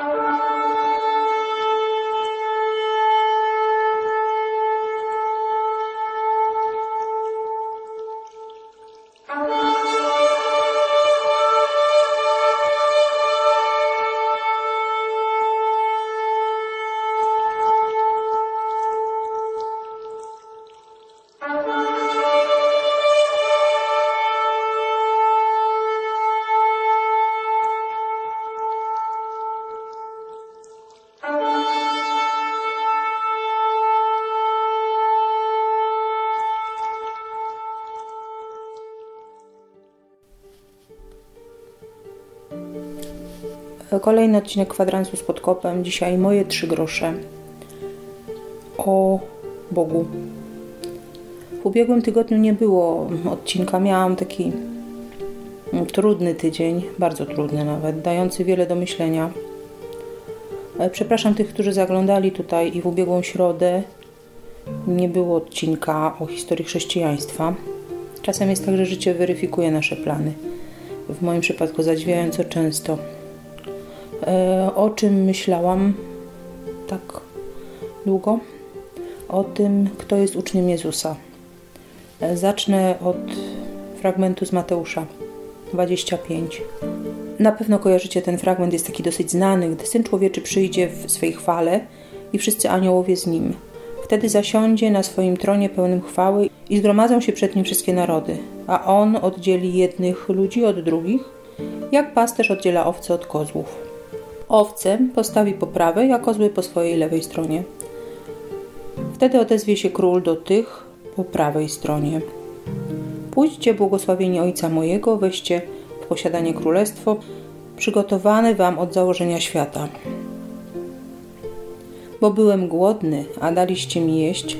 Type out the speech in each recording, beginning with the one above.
Oh. Kolejny odcinek kwadransu z podkopem. Dzisiaj moje trzy grosze o Bogu. W ubiegłym tygodniu nie było odcinka. Miałam taki trudny tydzień, bardzo trudny nawet, dający wiele do myślenia. E, przepraszam tych, którzy zaglądali tutaj i w ubiegłą środę nie było odcinka o historii chrześcijaństwa. Czasem jest tak, że życie weryfikuje nasze plany. W moim przypadku zadziwiająco często. E, o czym myślałam tak długo? O tym, kto jest uczniem Jezusa. E, zacznę od fragmentu z Mateusza 25. Na pewno kojarzycie ten fragment, jest taki dosyć znany. Gdy Syn Człowieczy przyjdzie w swej chwale i wszyscy aniołowie z Nim. Wtedy zasiądzie na swoim tronie pełnym chwały i zgromadzą się przed Nim wszystkie narody, a On oddzieli jednych ludzi od drugich, jak pasterz oddziela owce od kozłów. Owce postawi po prawej, a kozły po swojej lewej stronie. Wtedy odezwie się król do tych po prawej stronie. Pójdźcie, błogosławieni Ojca mojego, weźcie w posiadanie królestwo, przygotowane wam od założenia świata. Bo byłem głodny, a daliście mi jeść,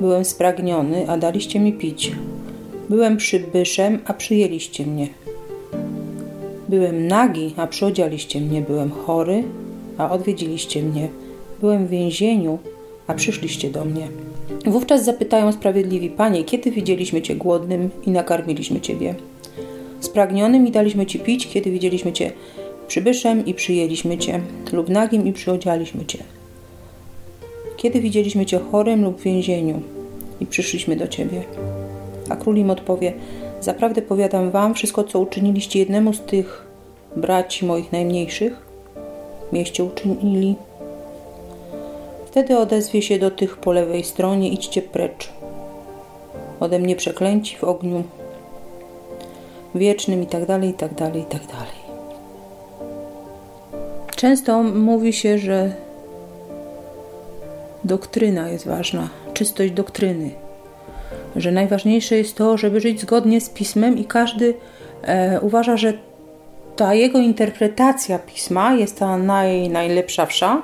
byłem spragniony, a daliście mi pić, byłem przybyszem, a przyjęliście mnie. Byłem nagi, a przyodzialiście mnie, byłem chory, a odwiedziliście mnie, byłem w więzieniu, a przyszliście do mnie. Wówczas zapytają sprawiedliwi Panie, kiedy widzieliśmy Cię głodnym i nakarmiliśmy Ciebie? Spragnionym i daliśmy Ci pić, kiedy widzieliśmy Cię przybyszem i przyjęliśmy Cię, lub nagim i przyodzialiśmy Cię. Kiedy widzieliśmy Cię chorym lub w więzieniu i przyszliśmy do Ciebie? A król im odpowie, zaprawdę powiadam Wam, wszystko co uczyniliście jednemu z tych braci moich najmniejszych, mieście uczynili Wtedy odezwie się do tych po lewej stronie: idźcie precz. Ode mnie przeklęci w ogniu wiecznym i tak dalej, i tak dalej, i tak dalej. Często mówi się, że doktryna jest ważna, czystość doktryny, że najważniejsze jest to, żeby żyć zgodnie z pismem i każdy e, uważa, że ta jego interpretacja pisma jest ta naj, najlepsza wsza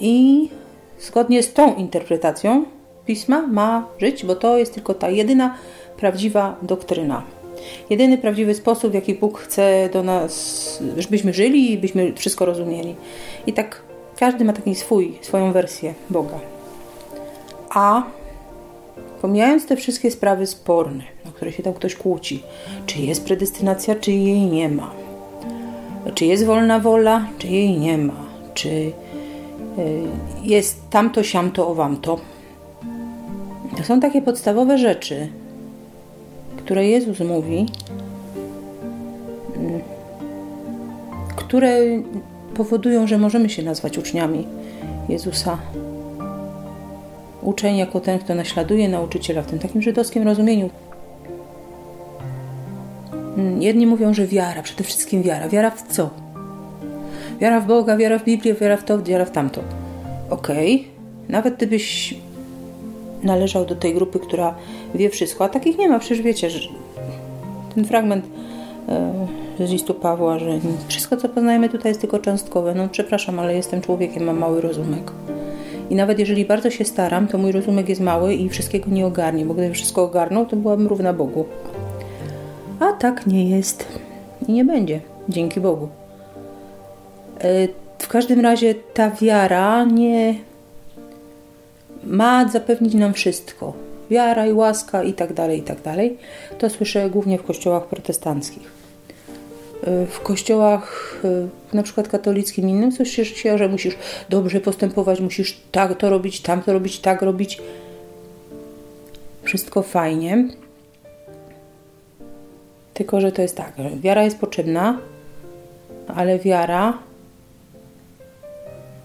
i zgodnie z tą interpretacją pisma ma żyć, bo to jest tylko ta jedyna prawdziwa doktryna. Jedyny prawdziwy sposób, w jaki Bóg chce do nas, żebyśmy żyli i byśmy wszystko rozumieli. I tak każdy ma taki swój, swoją wersję Boga. A pomijając te wszystkie sprawy sporne, o które się tam ktoś kłóci, czy jest predestynacja, czy jej nie ma, czy jest wolna wola, czy jej nie ma, czy Y, jest tamto, siamto, owamto. To są takie podstawowe rzeczy, które Jezus mówi, y, które powodują, że możemy się nazwać uczniami Jezusa. Uczeń jako ten, kto naśladuje nauczyciela w tym takim żydowskim rozumieniu. Y, jedni mówią, że wiara, przede wszystkim wiara. Wiara w co? Wiara w Boga, wiara w Biblię, wiara w to, wiara w tamto. Okej, okay. nawet gdybyś należał do tej grupy, która wie wszystko, a takich nie ma, przecież wiecie, że ten fragment e, z listu Pawła, że wszystko, co poznajemy tutaj jest tylko cząstkowe. No przepraszam, ale jestem człowiekiem, mam mały rozumek. I nawet jeżeli bardzo się staram, to mój rozumek jest mały i wszystkiego nie ogarnie, bo gdybym wszystko ogarnął, to byłabym równa Bogu. A tak nie jest i nie będzie, dzięki Bogu. E, w każdym razie ta wiara nie ma zapewnić nam wszystko. Wiara i łaska i tak dalej, i tak dalej. To słyszę głównie w kościołach protestanckich. W kościołach, na przykład katolickim, innym, coś się, że musisz dobrze postępować, musisz tak to robić, tam to robić, tak robić. Wszystko fajnie. Tylko, że to jest tak, wiara jest potrzebna, ale wiara.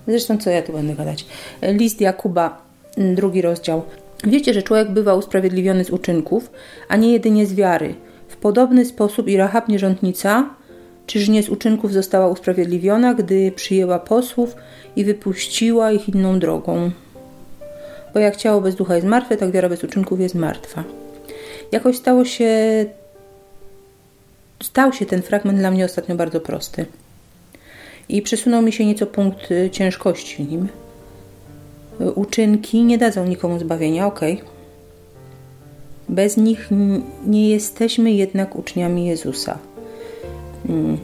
Zresztą, co ja tu będę gadać? List Jakuba, drugi rozdział. Wiecie, że człowiek bywa usprawiedliwiony z uczynków, a nie jedynie z wiary. W podobny sposób i Rahab nierządnica, czyż nie z uczynków została usprawiedliwiona, gdy przyjęła posłów i wypuściła ich inną drogą. Bo jak ciało bez ducha jest martwe, tak wiara bez uczynków jest martwa. Jakoś stało się stał się ten fragment dla mnie ostatnio bardzo prosty. I przesunął mi się nieco punkt y, ciężkości nim. Uczynki nie dadzą nikomu zbawienia, ok. Bez nich nie jesteśmy jednak uczniami Jezusa. Hmm.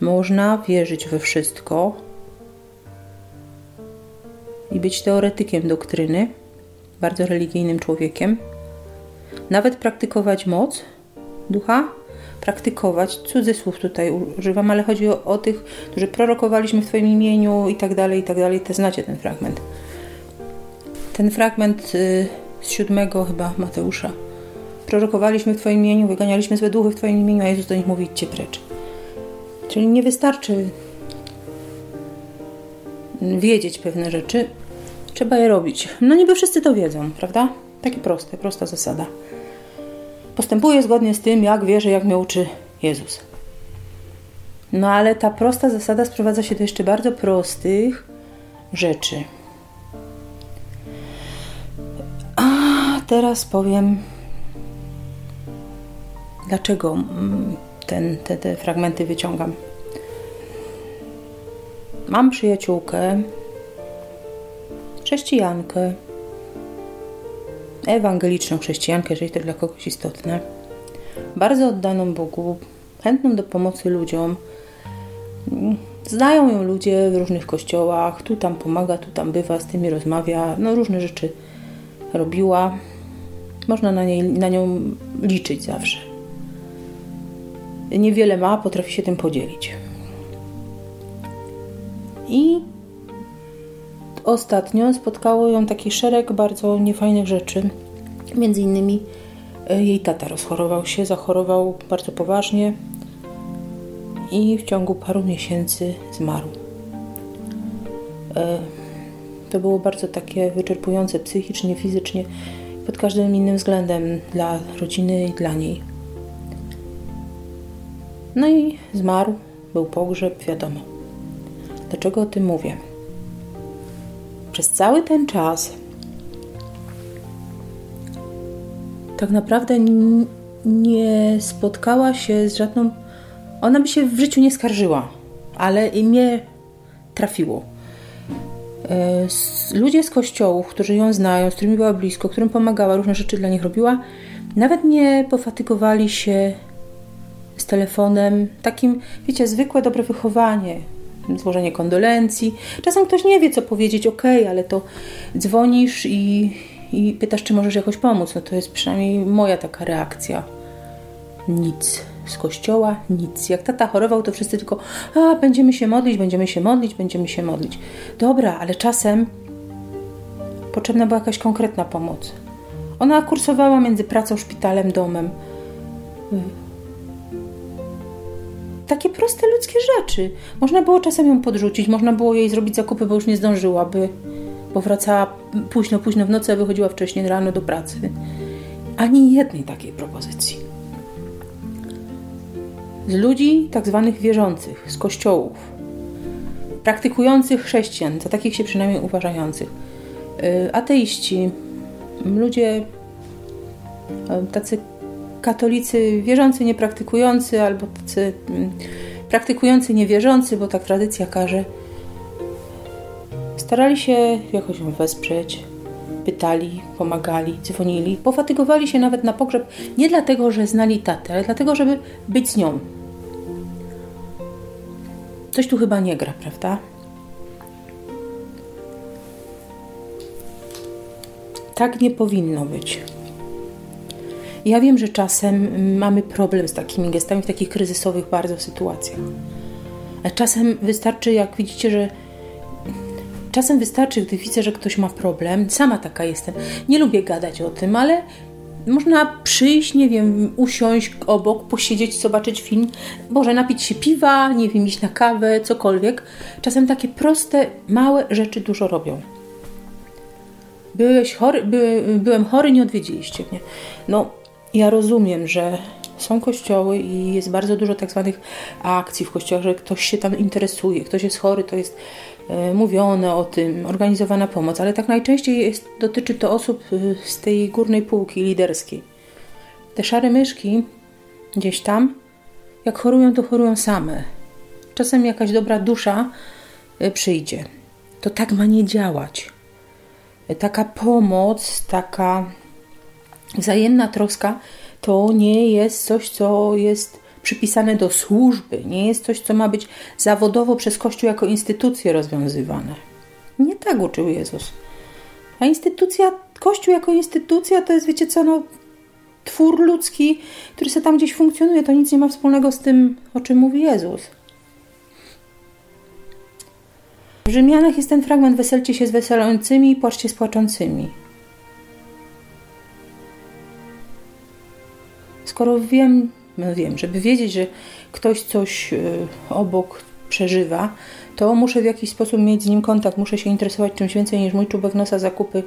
Można wierzyć we wszystko i być teoretykiem doktryny, bardzo religijnym człowiekiem, nawet praktykować moc, ducha, praktykować. Cudzysłów tutaj używam, ale chodzi o, o tych, którzy prorokowaliśmy w Twoim imieniu i tak dalej, i tak dalej. Te znacie ten fragment. Ten fragment y, z siódmego chyba Mateusza. Prorokowaliśmy w Twoim imieniu, wyganialiśmy złe duchy w Twoim imieniu, a Jezus do nich mówi, idźcie precz. Czyli nie wystarczy wiedzieć pewne rzeczy, trzeba je robić. No niby wszyscy to wiedzą, prawda? Takie proste, prosta zasada. Postępuje zgodnie z tym, jak wierzy, jak mnie uczy Jezus. No ale ta prosta zasada sprowadza się do jeszcze bardzo prostych rzeczy. A teraz powiem, dlaczego mm, ten, te, te fragmenty wyciągam. Mam przyjaciółkę, chrześcijankę, ewangeliczną chrześcijankę, jeżeli to dla kogoś istotne, bardzo oddaną Bogu, chętną do pomocy ludziom. Znają ją ludzie w różnych kościołach, tu tam pomaga, tu tam bywa, z tymi rozmawia, no różne rzeczy robiła. Można na, niej, na nią liczyć zawsze. Niewiele ma, potrafi się tym podzielić. I ostatnio spotkało ją taki szereg bardzo niefajnych rzeczy. Między innymi e, jej tata rozchorował się, zachorował bardzo poważnie i w ciągu paru miesięcy zmarł. E, to było bardzo takie wyczerpujące psychicznie, fizycznie, pod każdym innym względem dla rodziny i dla niej. No i zmarł, był pogrzeb, wiadomo. Dlaczego o tym mówię? przez cały ten czas tak naprawdę nie spotkała się z żadną. Ona by się w życiu nie skarżyła, ale i mnie trafiło. E, ludzie z kościołów, którzy ją znają, z którymi była blisko, którym pomagała, różne rzeczy dla nich robiła, nawet nie pofatykowali się z telefonem. Takim, wiecie, zwykłe dobre wychowanie złożenie kondolencji. Czasem ktoś nie wie, co powiedzieć, ok, ale to dzwonisz i, i pytasz, czy możesz jakoś pomóc. No to jest przynajmniej moja taka reakcja. Nic z kościoła, nic. Jak tata chorował, to wszyscy tylko, a będziemy się modlić, będziemy się modlić, będziemy się modlić. Dobra, ale czasem potrzebna była jakaś konkretna pomoc. Ona kursowała między pracą, szpitalem, domem takie proste ludzkie rzeczy. Można było czasem ją podrzucić, można było jej zrobić zakupy, bo już nie zdążyłaby, bo wracała późno, późno w nocy, a wychodziła wcześniej rano do pracy. Ani jednej takiej propozycji. Z ludzi tak zwanych wierzących, z kościołów, praktykujących chrześcijan, za takich się przynajmniej uważających, y, ateiści, ludzie y, tacy katolicy wierzący, niepraktykujący, albo tacy mm, praktykujący, niewierzący, bo tak tradycja każe, starali się jakoś ją wesprzeć, pytali, pomagali, dzwonili, pofatygowali się nawet na pogrzeb nie dlatego, że znali tatę, ale dlatego, żeby być z nią. Coś tu chyba nie gra, prawda? Tak nie powinno być. Ja wiem, że czasem mamy problem z takimi gestami w takich kryzysowych bardzo sytuacjach. Czasem wystarczy, jak widzicie, że czasem wystarczy, gdy widzę, że ktoś ma problem. Sama taka jestem. Nie lubię gadać o tym, ale można przyjść, nie wiem, usiąść obok, posiedzieć, zobaczyć film, może napić się piwa, nie wiem, iść na kawę, cokolwiek. Czasem takie proste, małe rzeczy dużo robią. Byłeś chory, by, byłem chory, nie odwiedziliście mnie. No, ja rozumiem, że są kościoły i jest bardzo dużo tak zwanych akcji w kościołach, że ktoś się tam interesuje, ktoś jest chory, to jest e, mówione o tym, organizowana pomoc, ale tak najczęściej jest, dotyczy to osób e, z tej górnej półki liderskiej. Te szare myszki gdzieś tam, jak chorują, to chorują same. Czasem jakaś dobra dusza e, przyjdzie. To tak ma nie działać. Taka pomoc, taka wzajemna troska to nie jest coś, co jest przypisane do służby, nie jest coś, co ma być zawodowo przez Kościół jako instytucję rozwiązywane. Nie tak uczył Jezus. A instytucja, Kościół jako instytucja to jest, wiecie co, no, twór ludzki, który sobie tam gdzieś funkcjonuje, to nic nie ma wspólnego z tym, o czym mówi Jezus. W Rzymianach jest ten fragment: Weselcie się z weselącymi i płaczcie z płaczącymi. Skoro wiem, no wiem, żeby wiedzieć, że ktoś coś y, obok przeżywa, to muszę w jakiś sposób mieć z nim kontakt, muszę się interesować czymś więcej niż mój czubek nosa, zakupy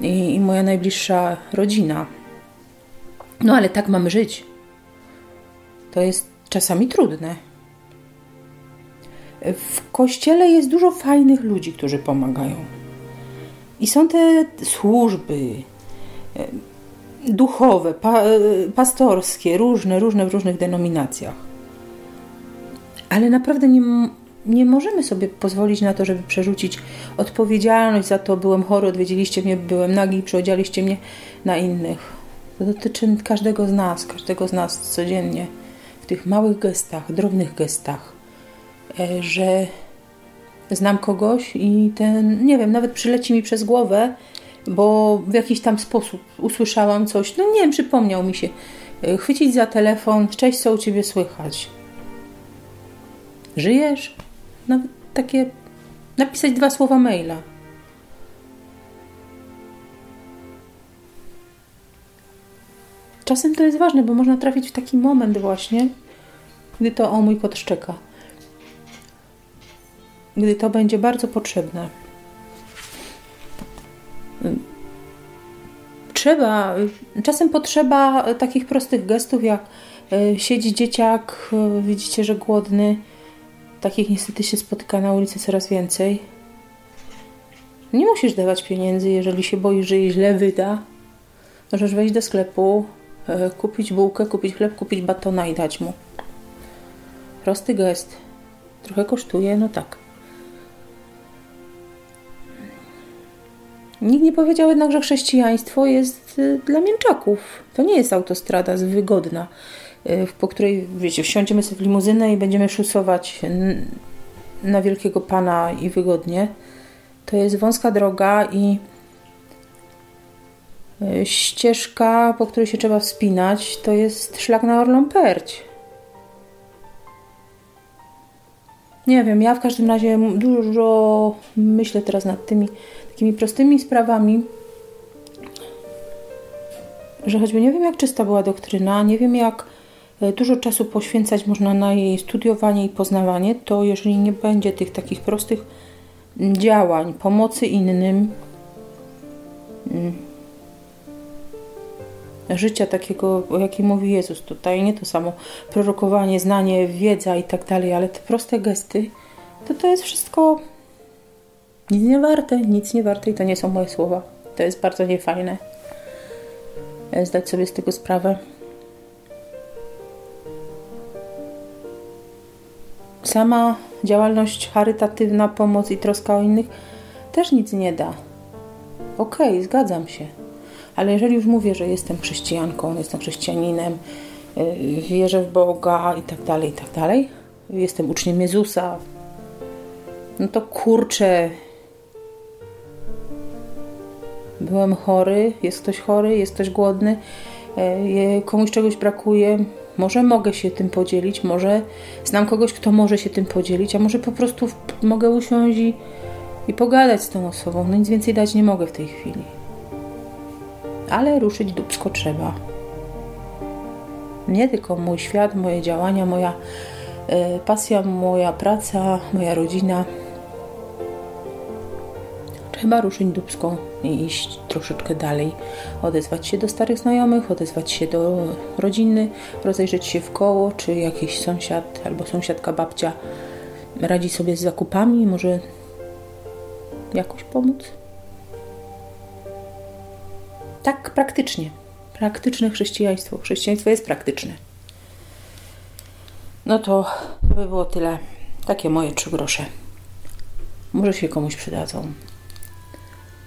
i, i moja najbliższa rodzina. No ale tak mamy żyć. To jest czasami trudne. W kościele jest dużo fajnych ludzi, którzy pomagają. I są te służby, duchowe, pa, pastorskie, różne, różne w różnych denominacjach. Ale naprawdę nie, nie możemy sobie pozwolić na to, żeby przerzucić odpowiedzialność za to, byłem chory, odwiedziliście mnie, byłem nagi, przyodzialiście mnie na innych. To dotyczy każdego z nas, każdego z nas codziennie, w tych małych gestach, drobnych gestach, e, że znam kogoś i ten, nie wiem, nawet przyleci mi przez głowę, bo w jakiś tam sposób usłyszałam coś, no nie wiem, przypomniał mi się, e, chwycić za telefon, cześć, co u Ciebie słychać? Żyjesz? Nawet takie, napisać dwa słowa maila. Czasem to jest ważne, bo można trafić w taki moment właśnie, gdy to o mój kot szczeka. Gdy to będzie bardzo potrzebne. Trzeba, czasem potrzeba takich prostych gestów, jak e, siedzi dzieciak, e, widzicie, że głodny. Takich niestety się spotyka na ulicy coraz więcej. Nie musisz dawać pieniędzy, jeżeli się boisz, że je źle wyda. Możesz wejść do sklepu, e, kupić bułkę, kupić chleb, kupić batona i dać mu. Prosty gest. Trochę kosztuje, no tak. Nikt nie powiedział jednak, że chrześcijaństwo jest y, dla mięczaków. To nie jest autostrada wygodna, y, po której, wiecie, wsiądziemy sobie w limuzynę i będziemy szusować na wielkiego pana i wygodnie. To jest wąska droga i y, ścieżka, po której się trzeba wspinać, to jest szlak na Orlą Perć. Nie wiem, ja w każdym razie dużo myślę teraz nad tymi takimi prostymi sprawami, że choćby nie wiem, jak czysta była doktryna, nie wiem, jak e, dużo czasu poświęcać można na jej studiowanie i poznawanie, to jeżeli nie będzie tych takich prostych działań, pomocy innym, mm, życia takiego, o jakim mówi Jezus tutaj, nie to samo prorokowanie, znanie, wiedza i tak dalej, ale te proste gesty, to to jest wszystko nic nie warte, nic nie warte i to nie są moje słowa. To jest bardzo niefajne. Zdać sobie z tego sprawę. Sama działalność charytatywna, pomoc i troska o innych też nic nie da. Okej, okay, zgadzam się. Ale jeżeli już mówię, że jestem chrześcijanką, jestem chrześcijaninem, e, wierzę w Boga i tak dalej, i tak dalej, jestem uczniem Jezusa, no to kurczę, byłem chory, jest ktoś chory, jest ktoś głodny e, komuś czegoś brakuje, może mogę się tym podzielić, może znam kogoś, kto może się tym podzielić, a może po prostu mogę usiąść i, i pogadać z tą osobą. No nic więcej dać nie mogę w tej chwili. Ale ruszyć dubsko trzeba. Nie tylko mój świat, moje działania, moja y, pasja, moja praca, moja rodzina. Trzeba ruszyć dubską i iść troszeczkę dalej. Odezwać się do starych znajomych, odezwać się do rodziny, rozejrzeć się w koło, czy jakiś sąsiad albo sąsiadka babcia radzi sobie z zakupami, może jakoś pomóc. Tak praktycznie. Praktyczne chrześcijaństwo. Chrześcijaństwo jest praktyczne. No to by było tyle. Takie moje trzy grosze. Może się komuś przydadzą.